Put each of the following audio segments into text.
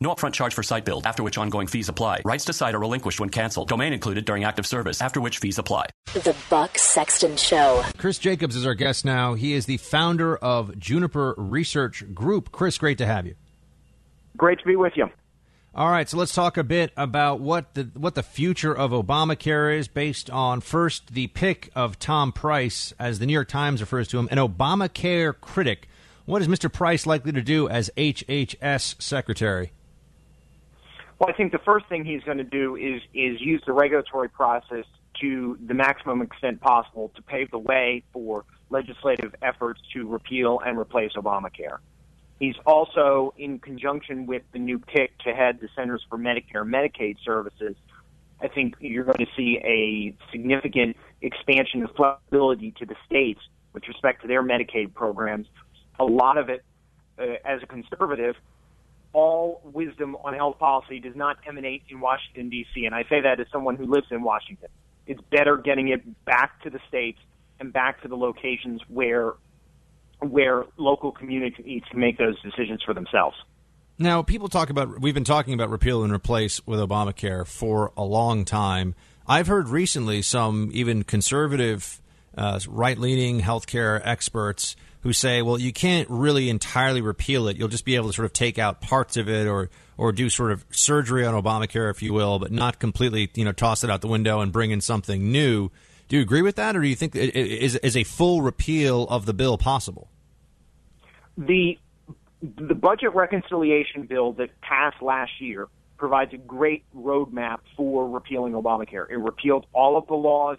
No upfront charge for site build, after which ongoing fees apply. Rights to site are relinquished when canceled. Domain included during active service, after which fees apply. The Buck Sexton Show. Chris Jacobs is our guest now. He is the founder of Juniper Research Group. Chris, great to have you. Great to be with you. All right, so let's talk a bit about what the what the future of Obamacare is based on first the pick of Tom Price as the New York Times refers to him, an Obamacare critic. What is Mr. Price likely to do as HHS secretary? Well, I think the first thing he's going to do is is use the regulatory process to the maximum extent possible to pave the way for legislative efforts to repeal and replace Obamacare. He's also, in conjunction with the new pick to head the Centers for Medicare and Medicaid Services, I think you're going to see a significant expansion of flexibility to the states with respect to their Medicaid programs. A lot of it, uh, as a conservative, all wisdom on health policy does not emanate in Washington, D.C., and I say that as someone who lives in Washington. It's better getting it back to the states and back to the locations where where local communities can make those decisions for themselves. Now, people talk about, we've been talking about repeal and replace with Obamacare for a long time. I've heard recently some even conservative, uh, right leaning healthcare experts who say, well, you can't really entirely repeal it. You'll just be able to sort of take out parts of it or, or do sort of surgery on Obamacare, if you will, but not completely, you know, toss it out the window and bring in something new. Do you agree with that, or do you think is is a full repeal of the bill possible? The the budget reconciliation bill that passed last year provides a great roadmap for repealing Obamacare. It repealed all of the laws,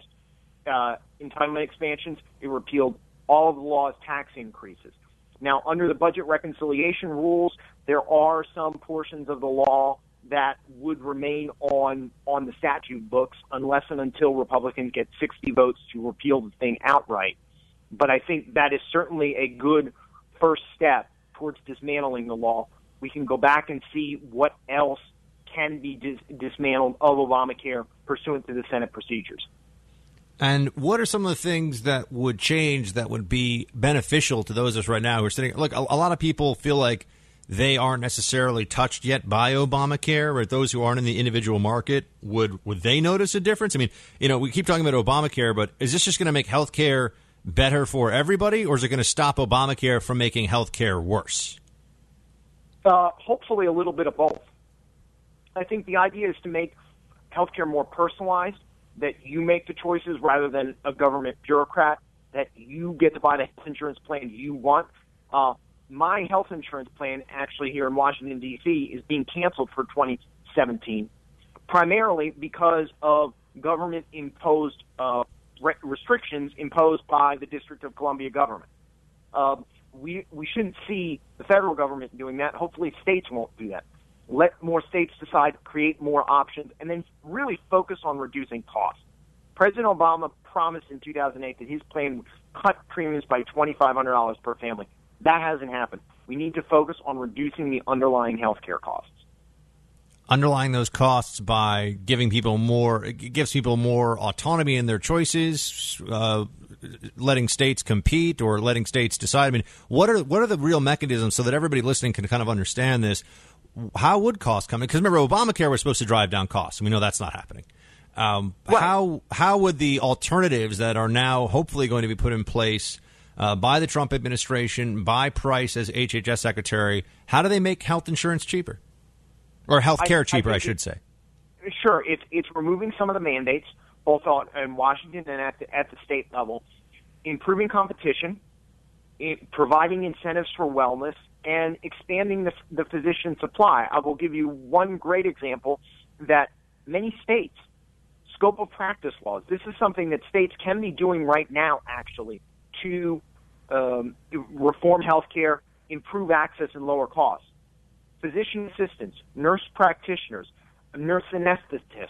uh, entitlement expansions. It repealed all of the law's tax increases. Now, under the budget reconciliation rules, there are some portions of the law that would remain on on the statute books unless and until Republicans get 60 votes to repeal the thing outright. But I think that is certainly a good first step towards dismantling the law. We can go back and see what else can be dis- dismantled of Obamacare pursuant to the Senate procedures. And what are some of the things that would change that would be beneficial to those of us right now who are sitting? Look, a, a lot of people feel like they aren't necessarily touched yet by Obamacare, or those who aren't in the individual market would would they notice a difference? I mean, you know, we keep talking about Obamacare, but is this just going to make health care better for everybody, or is it going to stop Obamacare from making health care worse? Uh, hopefully, a little bit of both. I think the idea is to make healthcare more personalized that you make the choices rather than a government bureaucrat, that you get to buy the health insurance plan you want. Uh, my health insurance plan, actually, here in Washington, D.C., is being canceled for 2017, primarily because of government imposed uh, re- restrictions imposed by the District of Columbia government. Uh, we, we shouldn't see the federal government doing that. Hopefully, states won't do that let more states decide, create more options, and then really focus on reducing costs. President Obama promised in 2008 that his plan would cut premiums by $2,500 per family. That hasn't happened. We need to focus on reducing the underlying health care costs. Underlying those costs by giving people more, it gives people more autonomy in their choices, uh, letting states compete or letting states decide. I mean, what are what are the real mechanisms so that everybody listening can kind of understand this? How would costs come in? Because remember, Obamacare was supposed to drive down costs, and we know that's not happening. Um, well, how how would the alternatives that are now hopefully going to be put in place uh, by the Trump administration, by Price as HHS secretary, how do they make health insurance cheaper or health care cheaper? I, I, I should say. sure, it's it's removing some of the mandates, both on, in Washington and at the, at the state level, improving competition, it, providing incentives for wellness, and expanding the, the physician supply. I will give you one great example that many states scope of practice laws. This is something that states can be doing right now, actually, to um, reform healthcare, improve access, and lower costs. Physician assistants, nurse practitioners, nurse anesthetists.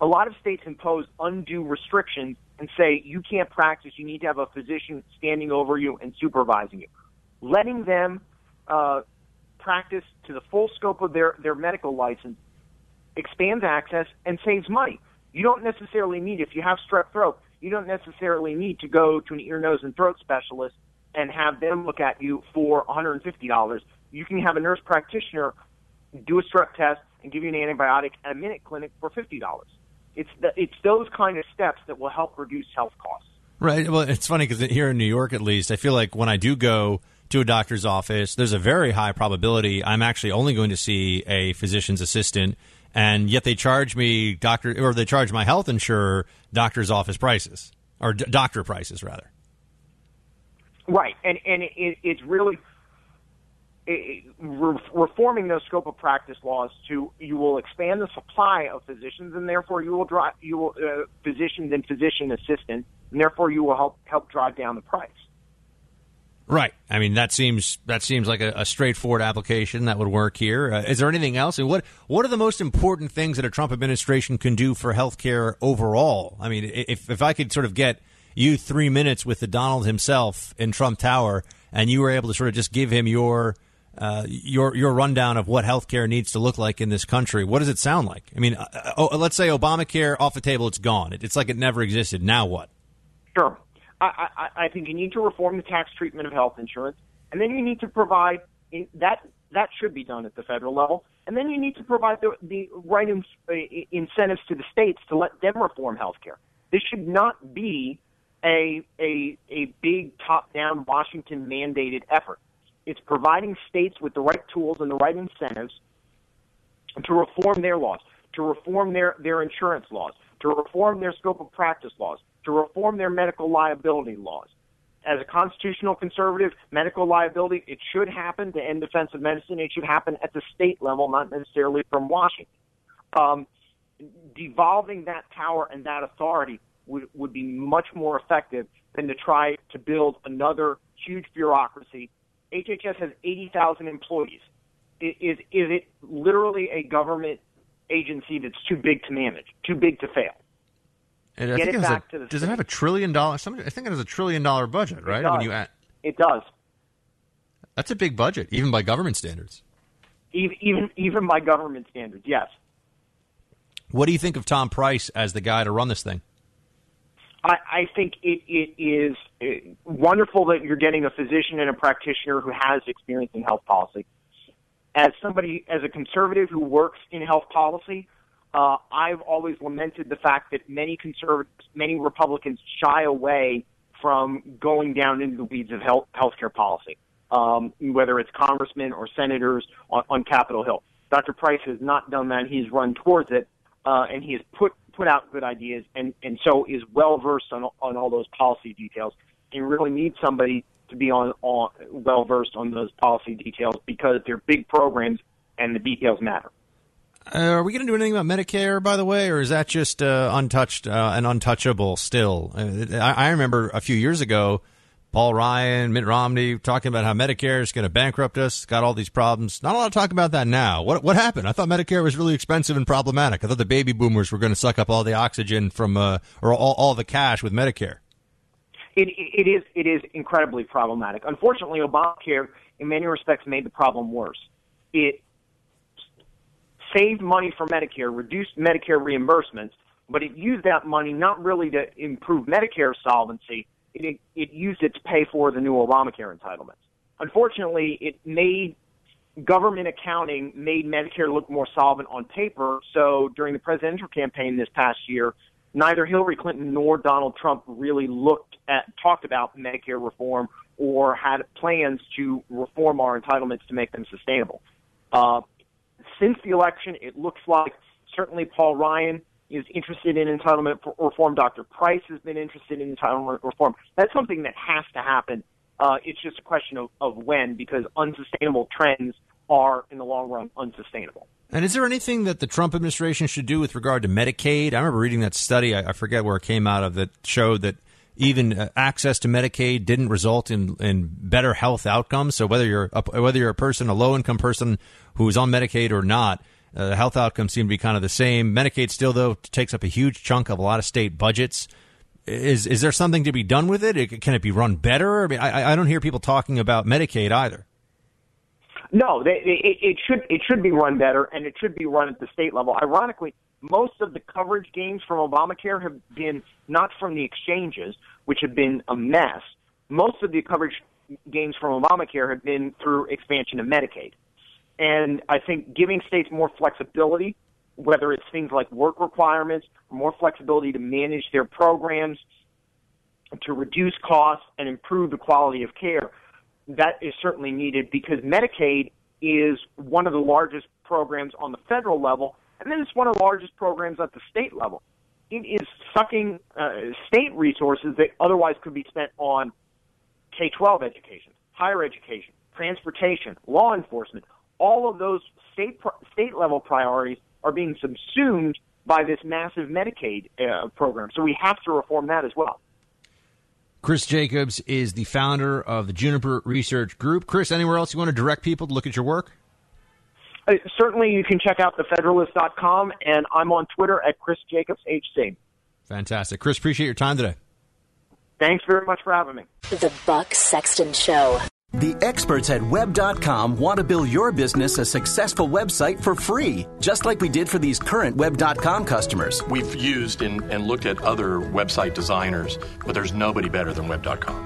A lot of states impose undue restrictions and say you can't practice. You need to have a physician standing over you and supervising you. Letting them uh, practice to the full scope of their, their medical license expands access and saves money. You don't necessarily need, if you have strep throat, you don't necessarily need to go to an ear, nose, and throat specialist and have them look at you for $150. You can have a nurse practitioner do a strep test and give you an antibiotic at a minute clinic for $50. It's the, it's those kind of steps that will help reduce health costs. Right. Well, it's funny because here in New York, at least, I feel like when I do go to a doctor's office, there's a very high probability I'm actually only going to see a physician's assistant, and yet they charge me doctor or they charge my health insurer doctor's office prices or d- doctor prices rather. Right, and and it, it's really it, re- reforming those scope of practice laws to you will expand the supply of physicians, and therefore you will drive you will uh, physicians and physician assistants, and therefore you will help help drive down the price. Right. I mean, that seems that seems like a, a straightforward application that would work here. Uh, is there anything else? And what what are the most important things that a Trump administration can do for healthcare overall? I mean, if if I could sort of get you three minutes with the Donald himself in Trump Tower, and you were able to sort of just give him your uh, your your rundown of what healthcare needs to look like in this country, what does it sound like? I mean, uh, oh, let's say Obamacare off the table, it's gone. It, it's like it never existed. Now what? Sure. I, I, I think you need to reform the tax treatment of health insurance, and then you need to provide that that should be done at the federal level, and then you need to provide the, the right in, uh, incentives to the states to let them reform health care. This should not be a a a big top down Washington mandated effort. It's providing states with the right tools and the right incentives to reform their laws, to reform their, their insurance laws, to reform their scope of practice laws, to reform their medical liability laws. As a constitutional conservative, medical liability, it should happen to end defensive medicine. It should happen at the state level, not necessarily from Washington. Um, devolving that power and that authority would, would be much more effective than to try to build another huge bureaucracy. HHS has 80,000 employees. Is, is it literally a government agency that's too big to manage, too big to fail? And I Get think it it back a- to the does it have a trillion dollars? Some, I think it has a trillion dollar budget, right? does. When you add, It does. that's a big budget, even by government standards. Even even even by government standards, yes. What do you think of Tom Price as the guy to run this thing? I, I think it, it is uh, wonderful that you're getting a physician and a practitioner who has experience in health policy. As somebody, as a conservative who works in health policy, uh, I've always lamented the fact that many conservatives, many Republicans shy away from going down into the weeds of health healthcare policy, um, whether it's congressmen or senators on, on Capitol Hill. Dr. Price has not done that. He's run towards it, uh, and he has put put out good ideas, and and so is well versed on on all those policy details. You really need somebody to be on, on well versed on those policy details because they're big programs and the details matter. Uh, are we going to do anything about Medicare, by the way, or is that just uh, untouched uh, and untouchable still? Uh, I, I remember a few years ago, Paul Ryan, Mitt Romney talking about how Medicare is going to bankrupt us, got all these problems. Not a lot of talk about that now. What what happened? I thought Medicare was really expensive and problematic. I thought the baby boomers were going to suck up all the oxygen from uh, or all, all the cash with Medicare. It, it is it is incredibly problematic. Unfortunately, Obamacare, in many respects, made the problem worse. It saved money for Medicare, reduced Medicare reimbursements, but it used that money not really to improve Medicare solvency. It, it used it to pay for the new Obamacare entitlements. Unfortunately, it made government accounting made Medicare look more solvent on paper. So during the presidential campaign this past year, neither Hillary Clinton nor Donald Trump really looked at talked about Medicare reform or had plans to reform our entitlements to make them sustainable. Uh, since the election, it looks like certainly Paul Ryan is interested in entitlement reform. Dr. Price has been interested in entitlement reform. That's something that has to happen. Uh, it's just a question of, of when, because unsustainable trends are, in the long run, unsustainable. And is there anything that the Trump administration should do with regard to Medicaid? I remember reading that study. I, I forget where it came out of that showed that even uh, access to Medicaid didn't result in, in better health outcomes. So whether you're a, whether you're a person, a low income person who's on Medicaid or not, uh, the health outcomes seem to be kind of the same. Medicaid still though takes up a huge chunk of a lot of state budgets. Is is there something to be done with it? Can it be run better? I mean, I, I don't hear people talking about Medicaid either. No, they, it, it should it should be run better, and it should be run at the state level. Ironically, most of the coverage gains from Obamacare have been not from the exchanges, which have been a mess. Most of the coverage gains from Obamacare have been through expansion of Medicaid. And I think giving states more flexibility, whether it's things like work requirements, more flexibility to manage their programs, to reduce costs and improve the quality of care, that is certainly needed because Medicaid is one of the largest programs on the federal level, and then it's one of the largest programs at the state level. It is sucking uh, state resources that otherwise could be spent on K 12 education, higher education, transportation, law enforcement. All of those state, state level priorities are being subsumed by this massive Medicaid uh, program. So we have to reform that as well. Chris Jacobs is the founder of the Juniper Research Group. Chris, anywhere else you want to direct people to look at your work? Uh, certainly, you can check out thefederalist.com, and I'm on Twitter at Chris Jacobs HC. Fantastic. Chris, appreciate your time today. Thanks very much for having me. The Buck Sexton Show. The experts at web.com want to build your business a successful website for free, just like we did for these current web.com customers. We've used and, and looked at other website designers, but there's nobody better than web.com.